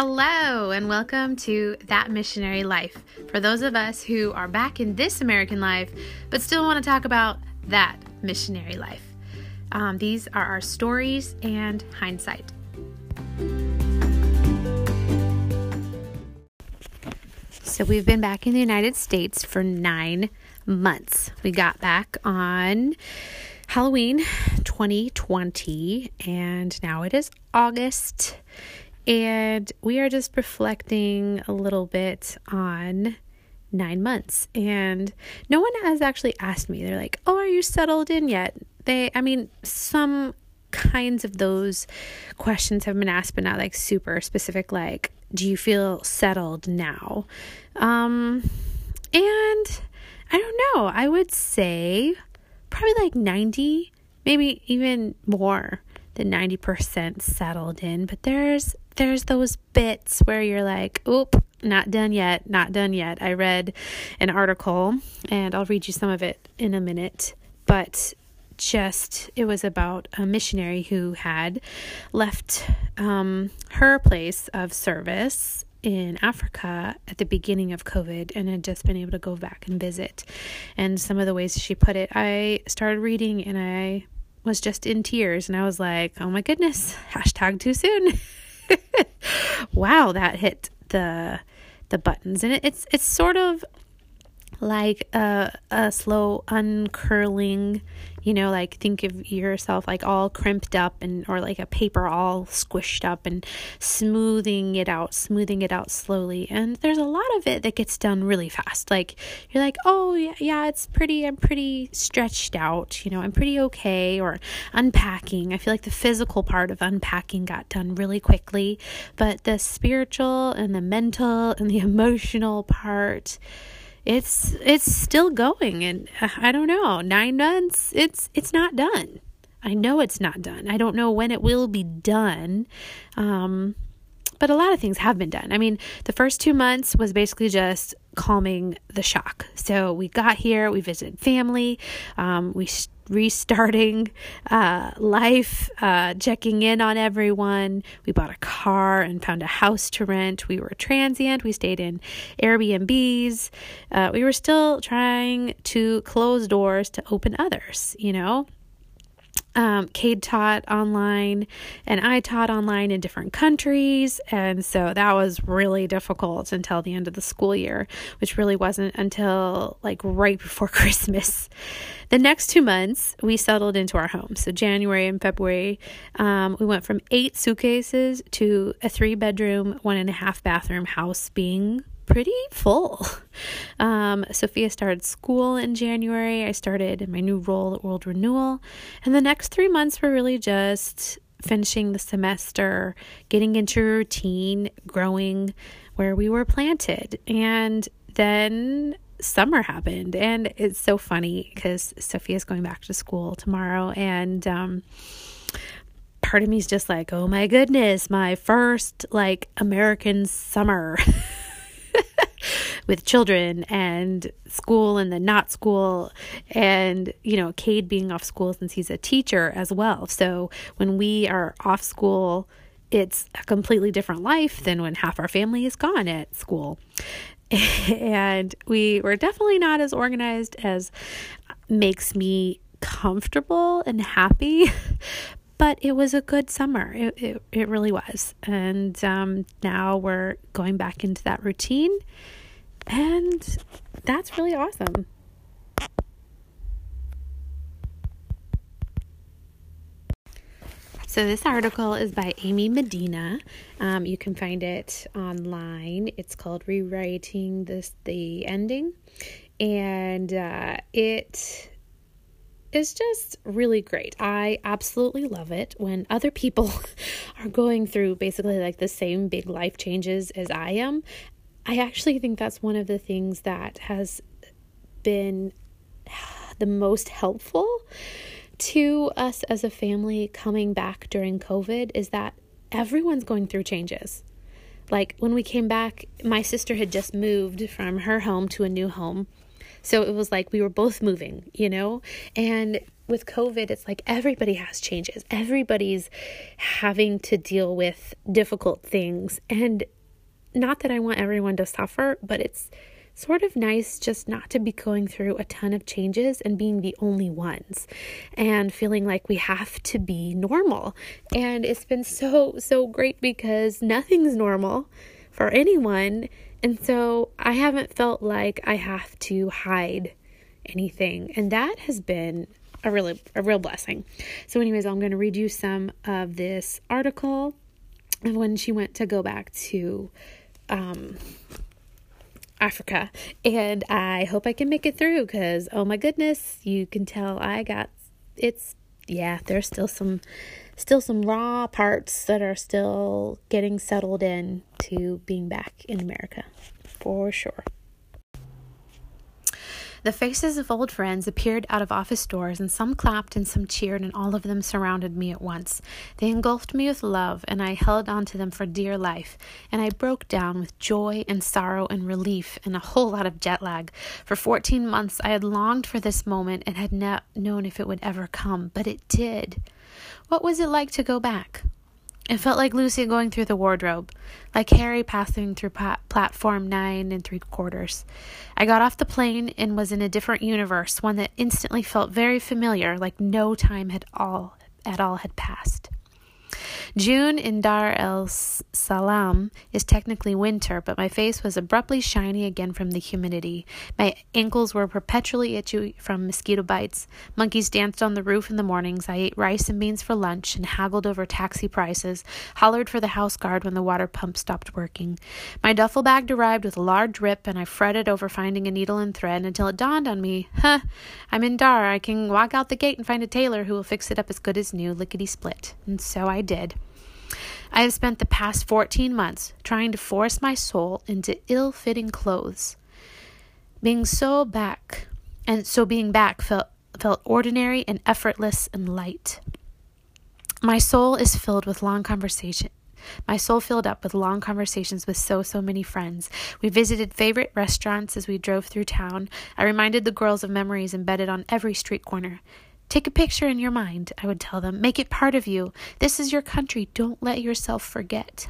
Hello, and welcome to That Missionary Life. For those of us who are back in this American life, but still want to talk about that missionary life. Um, these are our stories and hindsight. So, we've been back in the United States for nine months. We got back on Halloween 2020, and now it is August and we are just reflecting a little bit on nine months. And no one has actually asked me. They're like, oh, are you settled in yet? They, I mean, some kinds of those questions have been asked, but not like super specific, like, do you feel settled now? Um, and I don't know. I would say probably like 90, maybe even more than 90% settled in, but there's there's those bits where you're like, oop, not done yet, not done yet. I read an article and I'll read you some of it in a minute, but just it was about a missionary who had left um, her place of service in Africa at the beginning of COVID and had just been able to go back and visit. And some of the ways she put it, I started reading and I was just in tears and I was like, oh my goodness, hashtag too soon. wow, that hit the the buttons, and it, it's it's sort of like a a slow uncurling you know like think of yourself like all crimped up and or like a paper all squished up and smoothing it out smoothing it out slowly. And there's a lot of it that gets done really fast. Like you're like oh yeah, yeah it's pretty i'm pretty stretched out you know i'm pretty okay or unpacking. I feel like the physical part of unpacking got done really quickly but the spiritual and the mental and the emotional part it's it's still going and uh, I don't know, 9 months it's it's not done. I know it's not done. I don't know when it will be done. Um but a lot of things have been done. I mean, the first 2 months was basically just calming the shock. So we got here, we visited family, um, we restarting uh, life, uh, checking in on everyone. We bought a car and found a house to rent. We were transient. We stayed in Airbnbs. Uh, we were still trying to close doors to open others, you know? Um, Cade taught online and I taught online in different countries. And so that was really difficult until the end of the school year, which really wasn't until like right before Christmas. The next two months, we settled into our home. So, January and February, um, we went from eight suitcases to a three bedroom, one and a half bathroom house being pretty full. Um, Sophia started school in January. I started my new role at World Renewal. And the next three months were really just finishing the semester, getting into routine, growing where we were planted. And then summer happened. And it's so funny because Sophia's going back to school tomorrow. And, um, part of me is just like, oh my goodness, my first like American summer. with children and school and then not school and you know Cade being off school since he's a teacher as well. So when we are off school it's a completely different life than when half our family is gone at school. and we were definitely not as organized as makes me comfortable and happy but it was a good summer. It, it, it really was. And um, now we're going back into that routine. And that's really awesome. So, this article is by Amy Medina. Um, you can find it online. It's called Rewriting this, the Ending. And uh, it is just really great. I absolutely love it when other people are going through basically like the same big life changes as I am. I actually think that's one of the things that has been the most helpful to us as a family coming back during COVID is that everyone's going through changes. Like when we came back, my sister had just moved from her home to a new home So it was like we were both moving, you know? And with COVID, it's like everybody has changes. Everybody's having to deal with difficult things. And not that I want everyone to suffer, but it's sort of nice just not to be going through a ton of changes and being the only ones and feeling like we have to be normal. And it's been so, so great because nothing's normal for anyone. And so I haven't felt like I have to hide anything. And that has been a really a real blessing. So anyways, I'm going to read you some of this article of when she went to go back to um Africa. And I hope I can make it through because, oh my goodness, you can tell I got it's, yeah, there's still some. Still, some raw parts that are still getting settled in to being back in America, for sure. The faces of old friends appeared out of office doors, and some clapped and some cheered, and all of them surrounded me at once. They engulfed me with love, and I held on to them for dear life, and I broke down with joy and sorrow and relief and a whole lot of jet lag. For fourteen months I had longed for this moment and had not known if it would ever come, but it did. What was it like to go back? It felt like Lucy going through the wardrobe, like Harry passing through platform nine and three quarters. I got off the plane and was in a different universe, one that instantly felt very familiar, like no time had all at all had passed. June in Dar es Salaam is technically winter, but my face was abruptly shiny again from the humidity. My ankles were perpetually itchy from mosquito bites. Monkeys danced on the roof in the mornings. I ate rice and beans for lunch and haggled over taxi prices, hollered for the house guard when the water pump stopped working. My duffel bag arrived with a large rip, and I fretted over finding a needle and thread until it dawned on me, huh, I'm in Dar. I can walk out the gate and find a tailor who will fix it up as good as new, lickety split. And so I did. I have spent the past 14 months trying to force my soul into ill fitting clothes. Being so back, and so being back felt, felt ordinary and effortless and light. My soul is filled with long conversation. My soul filled up with long conversations with so, so many friends. We visited favorite restaurants as we drove through town. I reminded the girls of memories embedded on every street corner. Take a picture in your mind, I would tell them. Make it part of you. This is your country. Don't let yourself forget.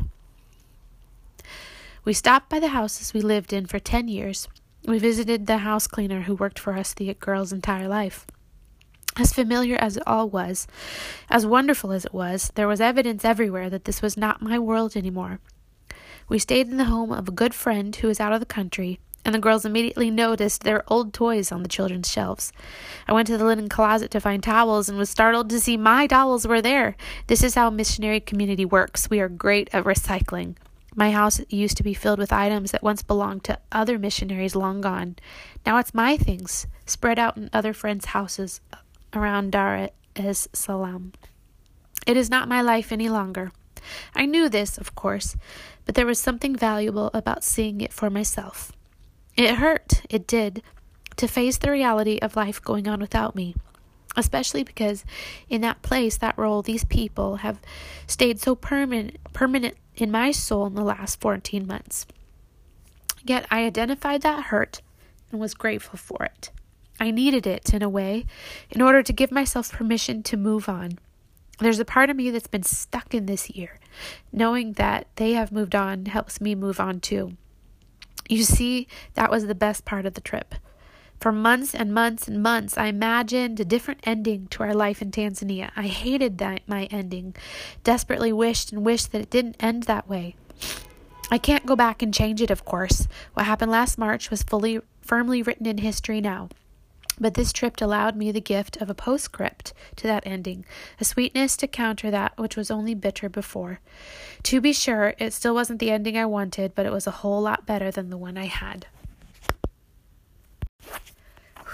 We stopped by the houses we lived in for 10 years. We visited the house cleaner who worked for us the girl's entire life. As familiar as it all was, as wonderful as it was, there was evidence everywhere that this was not my world anymore. We stayed in the home of a good friend who was out of the country, and the girls immediately noticed their old toys on the children's shelves. I went to the linen closet to find towels and was startled to see my towels were there. This is how missionary community works. We are great at recycling. My house used to be filled with items that once belonged to other missionaries long gone. Now it's my things, spread out in other friends' houses around Dar es Salaam. It is not my life any longer. I knew this, of course, but there was something valuable about seeing it for myself. It hurt, it did, to face the reality of life going on without me, especially because in that place, that role, these people have stayed so permanent, permanent in my soul in the last 14 months. Yet I identified that hurt and was grateful for it. I needed it in a way in order to give myself permission to move on. There's a part of me that's been stuck in this year. Knowing that they have moved on helps me move on too. You see, that was the best part of the trip. For months and months and months, I imagined a different ending to our life in Tanzania. I hated that my ending, desperately wished and wished that it didn't end that way. I can't go back and change it, of course. What happened last March was fully firmly written in history now. But this trip allowed me the gift of a postscript to that ending, a sweetness to counter that which was only bitter before. To be sure, it still wasn't the ending I wanted, but it was a whole lot better than the one I had.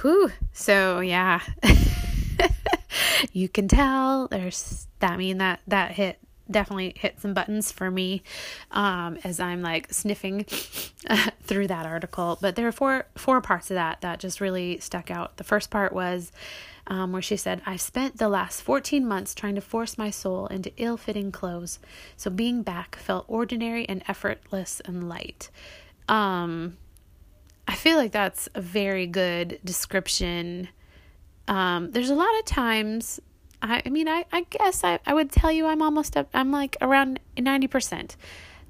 Whew. So, yeah. you can tell there's that mean that that hit definitely hit some buttons for me um, as I'm like sniffing through that article. But there are four four parts of that that just really stuck out. The first part was um, where she said, "I've spent the last 14 months trying to force my soul into ill-fitting clothes, so being back felt ordinary and effortless and light." Um, I feel like that's a very good description. Um, there's a lot of times, I, I mean, I, I guess I, I would tell you I'm almost up, I'm like around 90%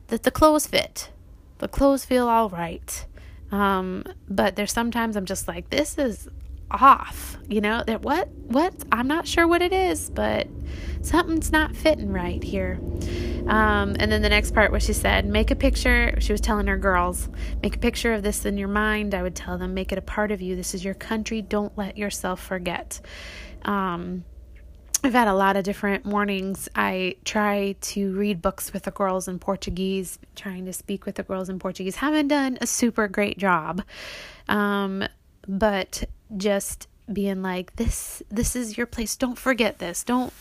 that the clothes fit. The clothes feel all right. Um, but there's sometimes I'm just like, this is off, you know, that what, what, I'm not sure what it is, but something's not fitting right here. Um, and then the next part, what she said, make a picture. She was telling her girls, make a picture of this in your mind. I would tell them, make it a part of you. This is your country. Don't let yourself forget. Um, I've had a lot of different mornings. I try to read books with the girls in Portuguese, trying to speak with the girls in Portuguese. Haven't done a super great job. Um, but just being like this this is your place. Don't forget this. Don't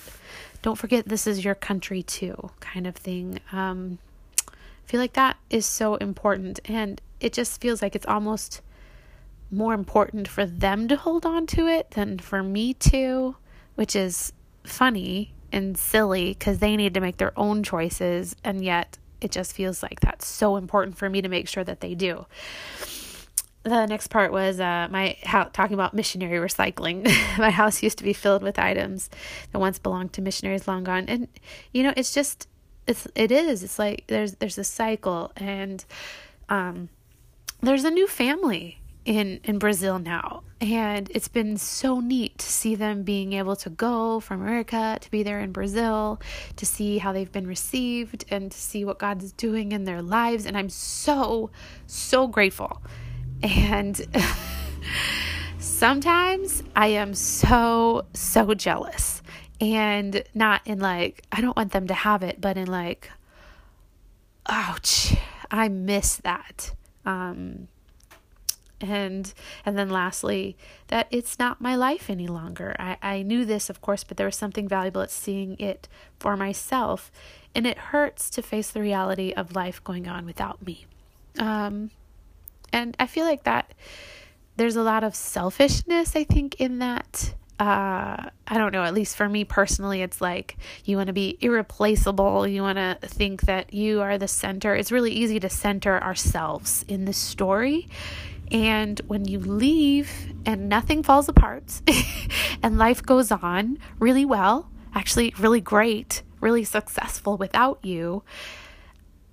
don't forget this is your country too, kind of thing. Um, I feel like that is so important, and it just feels like it's almost more important for them to hold on to it than for me to, which is funny and silly because they need to make their own choices, and yet it just feels like that's so important for me to make sure that they do the next part was uh, my house talking about missionary recycling. my house used to be filled with items that once belonged to missionaries long gone, and you know, it's just it's it is. It's like there's there's a cycle, and um, there's a new family in in Brazil now, and it's been so neat to see them being able to go from America to be there in Brazil, to see how they've been received, and to see what God's doing in their lives, and I'm so so grateful and sometimes I am so, so jealous. And not in like, I don't want them to have it, but in like, ouch, I miss that. Um, and and then lastly that it's not my life any longer I, I knew this of course but there was something valuable at seeing it for myself and it hurts to face the reality of life going on without me um, and I feel like that there's a lot of selfishness, I think, in that. Uh, I don't know, at least for me personally, it's like you want to be irreplaceable. You want to think that you are the center. It's really easy to center ourselves in the story. And when you leave and nothing falls apart and life goes on really well, actually, really great, really successful without you,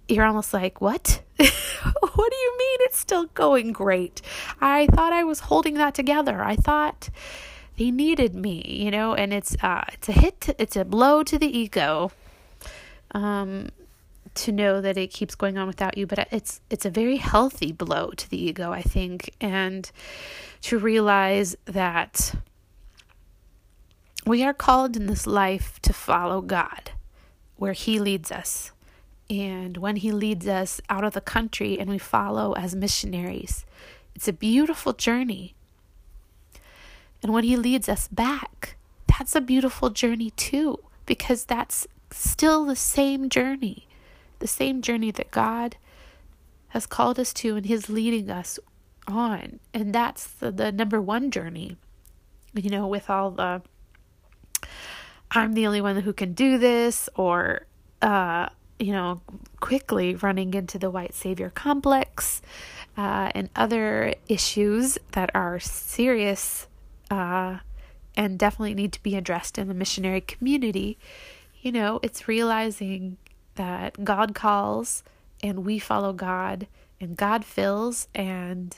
you're almost like, what? what do you mean it's still going great? I thought I was holding that together. I thought they needed me, you know, and it's uh it's a hit to, it's a blow to the ego. Um to know that it keeps going on without you, but it's it's a very healthy blow to the ego, I think, and to realize that we are called in this life to follow God where he leads us and when He leads us out of the country and we follow as missionaries. It's a beautiful journey. And when He leads us back, that's a beautiful journey too, because that's still the same journey, the same journey that God has called us to and He's leading us on. And that's the, the number one journey, you know, with all the I'm the only one who can do this, or uh, you know, quickly running into the white savior complex uh, and other issues that are serious uh, and definitely need to be addressed in the missionary community. You know, it's realizing that God calls and we follow God and God fills and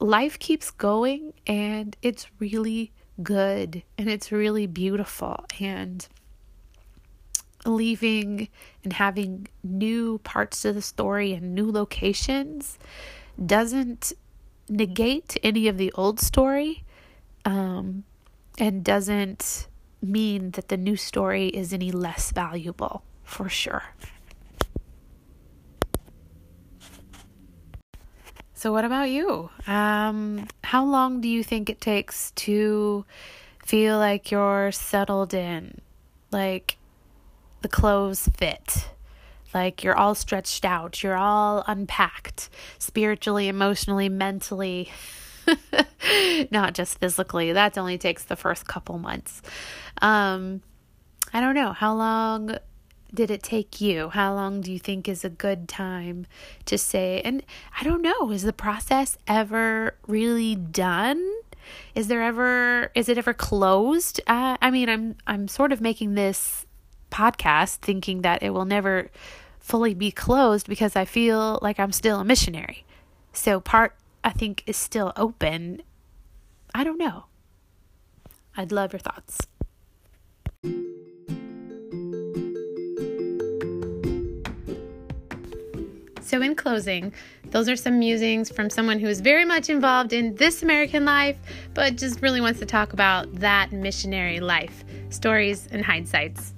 life keeps going and it's really good and it's really beautiful and leaving and having new parts to the story and new locations doesn't negate any of the old story um, and doesn't mean that the new story is any less valuable for sure. So, what about you? Um, how long do you think it takes to feel like you're settled in? Like, the clothes fit. Like you're all stretched out, you're all unpacked spiritually, emotionally, mentally, not just physically. That only takes the first couple months. Um, I don't know how long did it take you? How long do you think is a good time to say? And I don't know, is the process ever really done? Is there ever is it ever closed? Uh, I mean, I'm I'm sort of making this podcast thinking that it will never fully be closed because I feel like I'm still a missionary. So part I think is still open. I don't know. I'd love your thoughts. So, in closing, those are some musings from someone who is very much involved in this American life, but just really wants to talk about that missionary life, stories and hindsights.